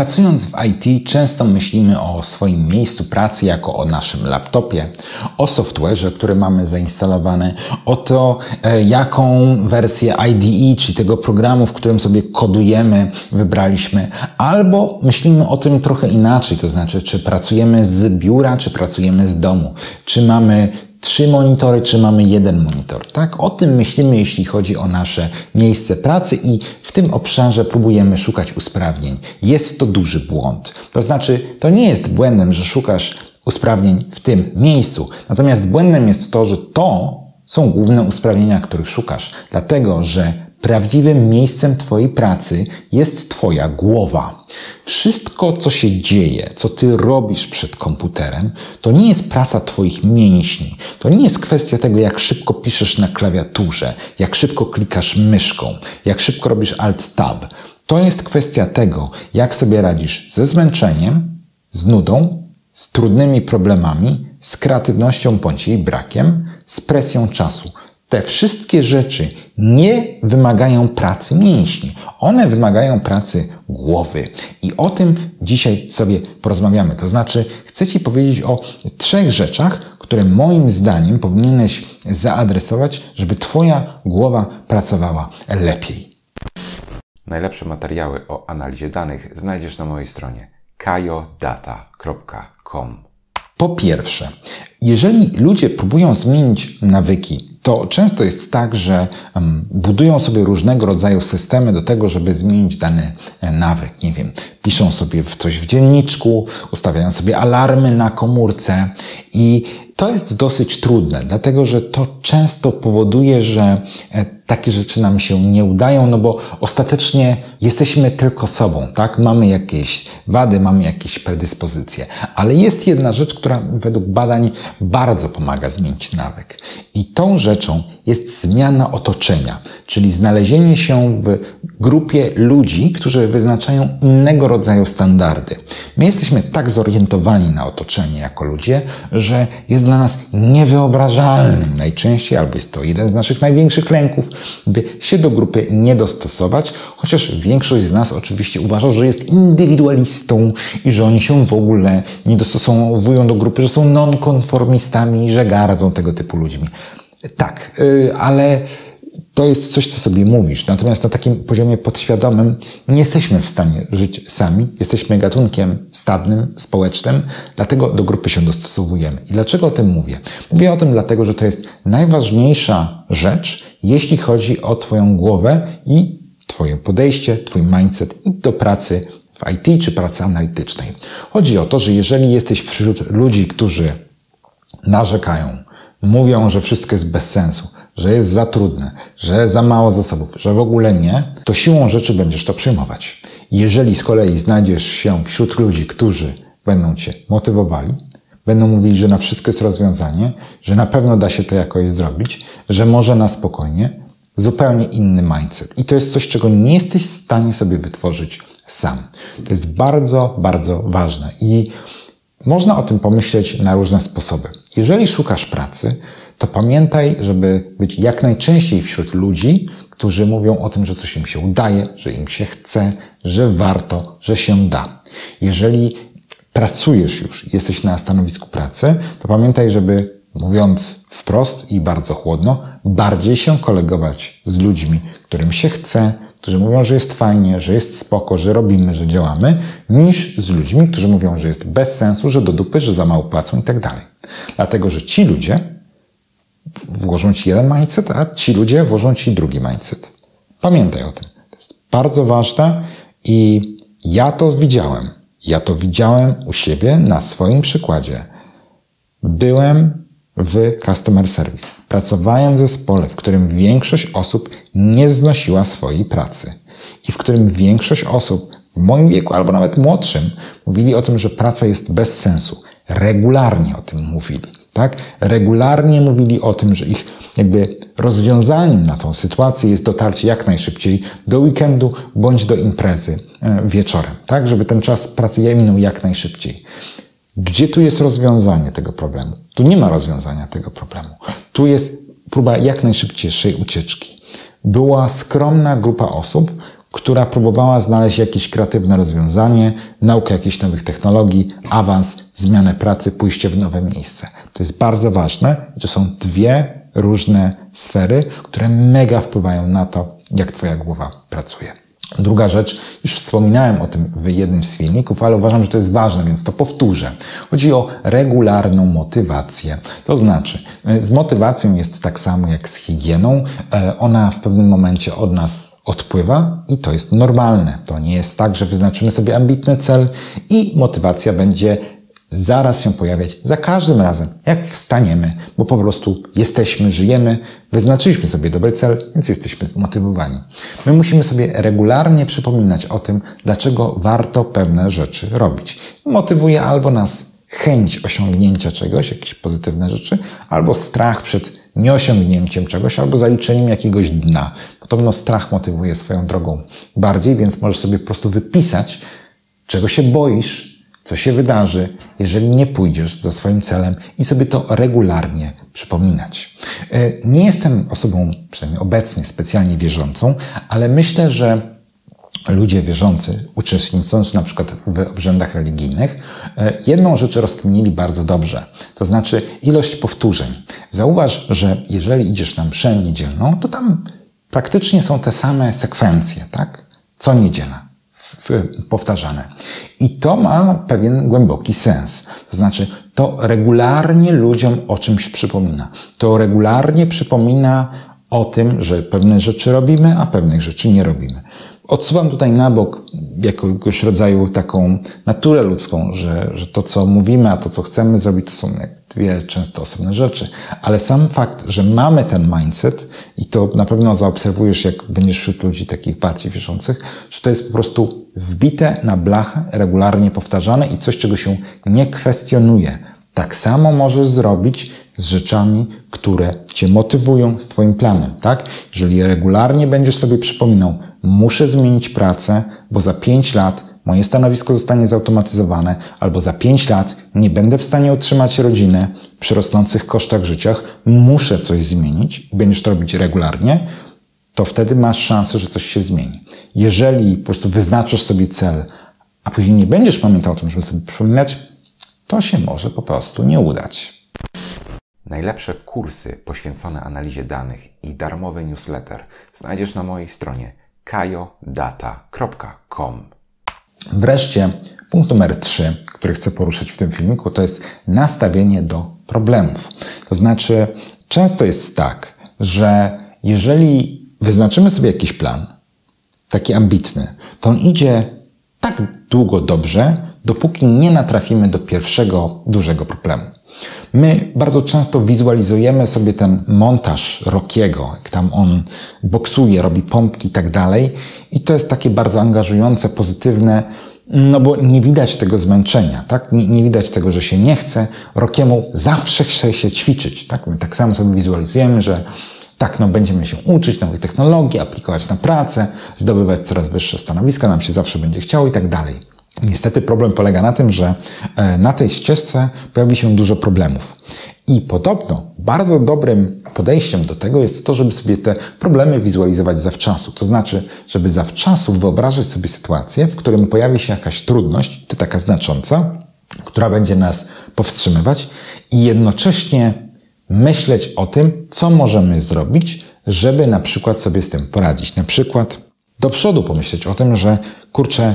Pracując w IT, często myślimy o swoim miejscu pracy jako o naszym laptopie, o software'ze, który mamy zainstalowane, o to, e, jaką wersję IDE, czyli tego programu, w którym sobie kodujemy, wybraliśmy, albo myślimy o tym trochę inaczej, to znaczy, czy pracujemy z biura, czy pracujemy z domu, czy mamy trzy monitory, czy mamy jeden monitor. Tak? O tym myślimy, jeśli chodzi o nasze miejsce pracy i w tym obszarze próbujemy szukać usprawnień. Jest to duży błąd. To znaczy, to nie jest błędem, że szukasz usprawnień w tym miejscu. Natomiast błędem jest to, że to są główne usprawnienia, których szukasz. Dlatego, że Prawdziwym miejscem Twojej pracy jest Twoja głowa. Wszystko, co się dzieje, co Ty robisz przed komputerem, to nie jest praca Twoich mięśni. To nie jest kwestia tego, jak szybko piszesz na klawiaturze, jak szybko klikasz myszką, jak szybko robisz Alt-Tab. To jest kwestia tego, jak sobie radzisz ze zmęczeniem, z nudą, z trudnymi problemami, z kreatywnością bądź jej brakiem, z presją czasu. Te wszystkie rzeczy nie wymagają pracy mięśni. One wymagają pracy głowy. I o tym dzisiaj sobie porozmawiamy. To znaczy, chcę Ci powiedzieć o trzech rzeczach, które moim zdaniem powinieneś zaadresować, żeby Twoja głowa pracowała lepiej. Najlepsze materiały o analizie danych znajdziesz na mojej stronie kajodata.com. Po pierwsze, jeżeli ludzie próbują zmienić nawyki, to często jest tak, że budują sobie różnego rodzaju systemy do tego, żeby zmienić dany e, nawyk. Nie wiem, piszą sobie coś w dzienniczku, ustawiają sobie alarmy na komórce i to jest dosyć trudne, dlatego że to często powoduje, że e, takie rzeczy nam się nie udają, no bo ostatecznie jesteśmy tylko sobą, tak? Mamy jakieś wady, mamy jakieś predyspozycje. Ale jest jedna rzecz, która według badań bardzo pomaga zmienić nawyk. I tą rzeczą jest zmiana otoczenia, czyli znalezienie się w grupie ludzi, którzy wyznaczają innego rodzaju standardy. My jesteśmy tak zorientowani na otoczenie jako ludzie, że jest dla nas niewyobrażalnym najczęściej, albo jest to jeden z naszych największych lęków, by się do grupy nie dostosować, chociaż większość z nas oczywiście uważa, że jest indywidualistą i że oni się w ogóle nie dostosowują do grupy, że są nonkonformistami, że gardzą tego typu ludźmi. Tak, yy, ale to jest coś, co sobie mówisz. Natomiast na takim poziomie podświadomym nie jesteśmy w stanie żyć sami. Jesteśmy gatunkiem stadnym, społecznym, dlatego do grupy się dostosowujemy. I dlaczego o tym mówię? Mówię o tym dlatego, że to jest najważniejsza rzecz, jeśli chodzi o Twoją głowę i Twoje podejście, Twój mindset i do pracy w IT czy pracy analitycznej. Chodzi o to, że jeżeli jesteś wśród ludzi, którzy narzekają, mówią, że wszystko jest bez sensu, że jest za trudne, że za mało zasobów, że w ogóle nie, to siłą rzeczy będziesz to przyjmować. Jeżeli z kolei znajdziesz się wśród ludzi, którzy będą cię motywowali, będą mówili, że na wszystko jest rozwiązanie, że na pewno da się to jakoś zrobić, że może na spokojnie, zupełnie inny mindset. I to jest coś, czego nie jesteś w stanie sobie wytworzyć sam. To jest bardzo, bardzo ważne. I można o tym pomyśleć na różne sposoby. Jeżeli szukasz pracy, to pamiętaj, żeby być jak najczęściej wśród ludzi, którzy mówią o tym, że coś im się udaje, że im się chce, że warto, że się da. Jeżeli pracujesz już, jesteś na stanowisku pracy, to pamiętaj, żeby mówiąc wprost i bardzo chłodno, bardziej się kolegować z ludźmi, którym się chce, którzy mówią, że jest fajnie, że jest spoko, że robimy, że działamy, niż z ludźmi, którzy mówią, że jest bez sensu, że do dupy, że za mało płacą i tak dalej. Dlatego, że ci ludzie włożą ci jeden mindset, a ci ludzie włożą ci drugi mindset. Pamiętaj o tym. To jest bardzo ważne i ja to widziałem. Ja to widziałem u siebie na swoim przykładzie. Byłem w customer service. Pracowałem w zespole, w którym większość osób nie znosiła swojej pracy i w którym większość osób w moim wieku albo nawet młodszym mówili o tym, że praca jest bez sensu. Regularnie o tym mówili. Tak? Regularnie mówili o tym, że ich jakby rozwiązaniem na tą sytuację jest dotarcie jak najszybciej do weekendu bądź do imprezy e, wieczorem, tak? Żeby ten czas pracy minął jak najszybciej. Gdzie tu jest rozwiązanie tego problemu? Tu nie ma rozwiązania tego problemu. Tu jest próba jak najszybciejszej ucieczki. Była skromna grupa osób, która próbowała znaleźć jakieś kreatywne rozwiązanie, naukę jakichś nowych technologii, awans, zmianę pracy, pójście w nowe miejsce. To jest bardzo ważne. To są dwie różne sfery, które mega wpływają na to, jak Twoja głowa pracuje. Druga rzecz, już wspominałem o tym w jednym z filmików, ale uważam, że to jest ważne, więc to powtórzę. Chodzi o regularną motywację. To znaczy, e, z motywacją jest tak samo jak z higieną. E, ona w pewnym momencie od nas odpływa i to jest normalne. To nie jest tak, że wyznaczymy sobie ambitny cel i motywacja będzie zaraz się pojawiać za każdym razem, jak wstaniemy, bo po prostu jesteśmy, żyjemy, wyznaczyliśmy sobie dobry cel, więc jesteśmy zmotywowani. My musimy sobie regularnie przypominać o tym, dlaczego warto pewne rzeczy robić. Motywuje albo nas chęć osiągnięcia czegoś, jakieś pozytywne rzeczy, albo strach przed nieosiągnięciem czegoś, albo zaliczeniem jakiegoś dna. Podobno strach motywuje swoją drogą bardziej, więc możesz sobie po prostu wypisać, czego się boisz, co się wydarzy, jeżeli nie pójdziesz za swoim celem i sobie to regularnie przypominać. E, nie jestem osobą, przynajmniej obecnie, specjalnie wierzącą, ale myślę, że ludzie wierzący, uczestniczący na przykład w obrzędach religijnych, e, jedną rzecz rozkminili bardzo dobrze, to znaczy ilość powtórzeń. Zauważ, że jeżeli idziesz na mszę niedzielną, to tam praktycznie są te same sekwencje, tak? Co niedziela powtarzane. I to ma pewien głęboki sens. To znaczy, to regularnie ludziom o czymś przypomina. To regularnie przypomina o tym, że pewne rzeczy robimy, a pewnych rzeczy nie robimy odsuwam tutaj na bok jakiegoś rodzaju taką naturę ludzką, że, że to, co mówimy, a to, co chcemy zrobić, to są dwie często osobne rzeczy. Ale sam fakt, że mamy ten mindset i to na pewno zaobserwujesz, jak będziesz wśród ludzi takich bardziej wierzących, że to jest po prostu wbite na blachę, regularnie powtarzane i coś, czego się nie kwestionuje. Tak samo możesz zrobić z rzeczami, które Cię motywują z Twoim planem, tak? Jeżeli regularnie będziesz sobie przypominał, muszę zmienić pracę, bo za 5 lat moje stanowisko zostanie zautomatyzowane, albo za 5 lat nie będę w stanie utrzymać rodziny przy rosnących kosztach życia, muszę coś zmienić i będziesz to robić regularnie, to wtedy masz szansę, że coś się zmieni. Jeżeli po prostu wyznaczysz sobie cel, a później nie będziesz pamiętał o tym, żeby sobie przypominać, to się może po prostu nie udać. Najlepsze kursy poświęcone analizie danych i darmowy newsletter znajdziesz na mojej stronie kajodata.com. Wreszcie punkt numer 3, który chcę poruszyć w tym filmiku, to jest nastawienie do problemów. To znaczy, często jest tak, że jeżeli wyznaczymy sobie jakiś plan, taki ambitny, to on idzie tak długo dobrze, dopóki nie natrafimy do pierwszego dużego problemu. My bardzo często wizualizujemy sobie ten montaż Rokiego, jak tam on boksuje, robi pompki i tak dalej. I to jest takie bardzo angażujące, pozytywne, no bo nie widać tego zmęczenia, tak? Nie, nie, widać tego, że się nie chce. Rokiemu zawsze chce się ćwiczyć, tak? My tak samo sobie wizualizujemy, że tak, no będziemy się uczyć nowych technologii, aplikować na pracę, zdobywać coraz wyższe stanowiska, nam się zawsze będzie chciało i tak dalej. Niestety problem polega na tym, że e, na tej ścieżce pojawi się dużo problemów. I podobno bardzo dobrym podejściem do tego jest to, żeby sobie te problemy wizualizować zawczasu. To znaczy, żeby zawczasu wyobrażać sobie sytuację, w którym pojawi się jakaś trudność, to taka znacząca, która będzie nas powstrzymywać i jednocześnie myśleć o tym, co możemy zrobić, żeby na przykład sobie z tym poradzić. Na przykład do przodu pomyśleć o tym, że kurczę,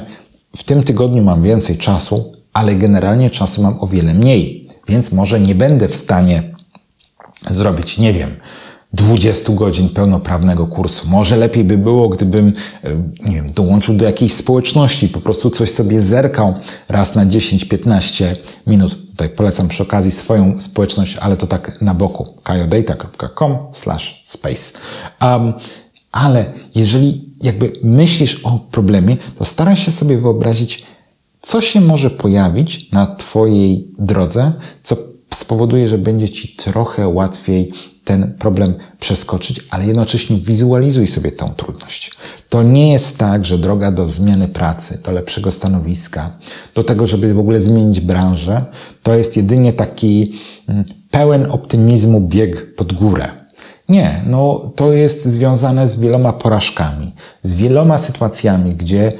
w tym tygodniu mam więcej czasu, ale generalnie czasu mam o wiele mniej, więc może nie będę w stanie zrobić, nie wiem, 20 godzin pełnoprawnego kursu. Może lepiej by było, gdybym, e, nie wiem, dołączył do jakiejś społeczności, po prostu coś sobie zerkał raz na 10-15 minut. Tutaj polecam przy okazji swoją społeczność, ale to tak na boku. kajodata.com slash space. Um, ale jeżeli jakby myślisz o problemie, to staraj się sobie wyobrazić, co się może pojawić na Twojej drodze, co spowoduje, że będzie Ci trochę łatwiej ten problem przeskoczyć, ale jednocześnie wizualizuj sobie tą trudność. To nie jest tak, że droga do zmiany pracy, do lepszego stanowiska, do tego, żeby w ogóle zmienić branżę, to jest jedynie taki mm, pełen optymizmu bieg pod górę. Nie, no to jest związane z wieloma porażkami, z wieloma sytuacjami, gdzie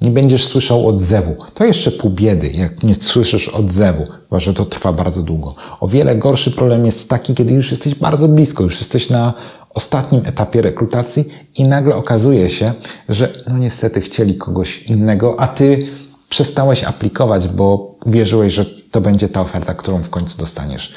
nie będziesz słyszał odzewu. To jeszcze pół biedy, jak nie słyszysz odzewu, chyba że to trwa bardzo długo. O wiele gorszy problem jest taki, kiedy już jesteś bardzo blisko, już jesteś na ostatnim etapie rekrutacji i nagle okazuje się, że no niestety chcieli kogoś innego, a ty przestałeś aplikować, bo wierzyłeś, że to będzie ta oferta, którą w końcu dostaniesz.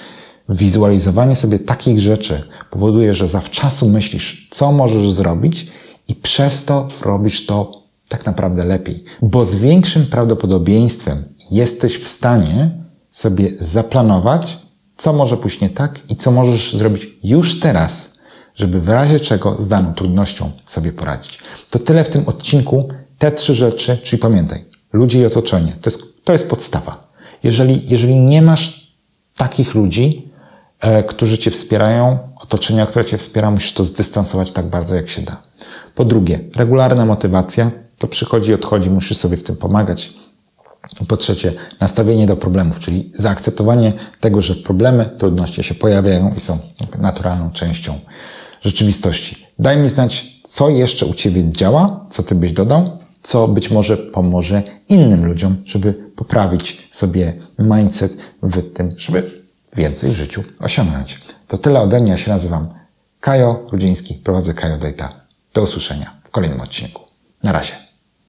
Wizualizowanie sobie takich rzeczy powoduje, że zawczasu myślisz, co możesz zrobić i przez to robisz to tak naprawdę lepiej, bo z większym prawdopodobieństwem jesteś w stanie sobie zaplanować, co może pójść nie tak i co możesz zrobić już teraz, żeby w razie czego z daną trudnością sobie poradzić. To tyle w tym odcinku. Te trzy rzeczy, czyli pamiętaj, ludzie i otoczenie, to jest, to jest podstawa. Jeżeli, jeżeli nie masz takich ludzi, którzy cię wspierają, otoczenia, które cię wspiera, musisz to zdystansować tak bardzo, jak się da. Po drugie, regularna motywacja, to przychodzi odchodzi, musisz sobie w tym pomagać. Po trzecie, nastawienie do problemów, czyli zaakceptowanie tego, że problemy, trudności się pojawiają i są naturalną częścią rzeczywistości. Daj mi znać, co jeszcze u Ciebie działa, co Ty byś dodał, co być może pomoże innym ludziom, żeby poprawić sobie mindset w tym, żeby więcej w życiu osiągnąć. To tyle ode mnie. Ja się nazywam Kajo Rudziński, prowadzę Kajo Data. Do usłyszenia w kolejnym odcinku. Na razie.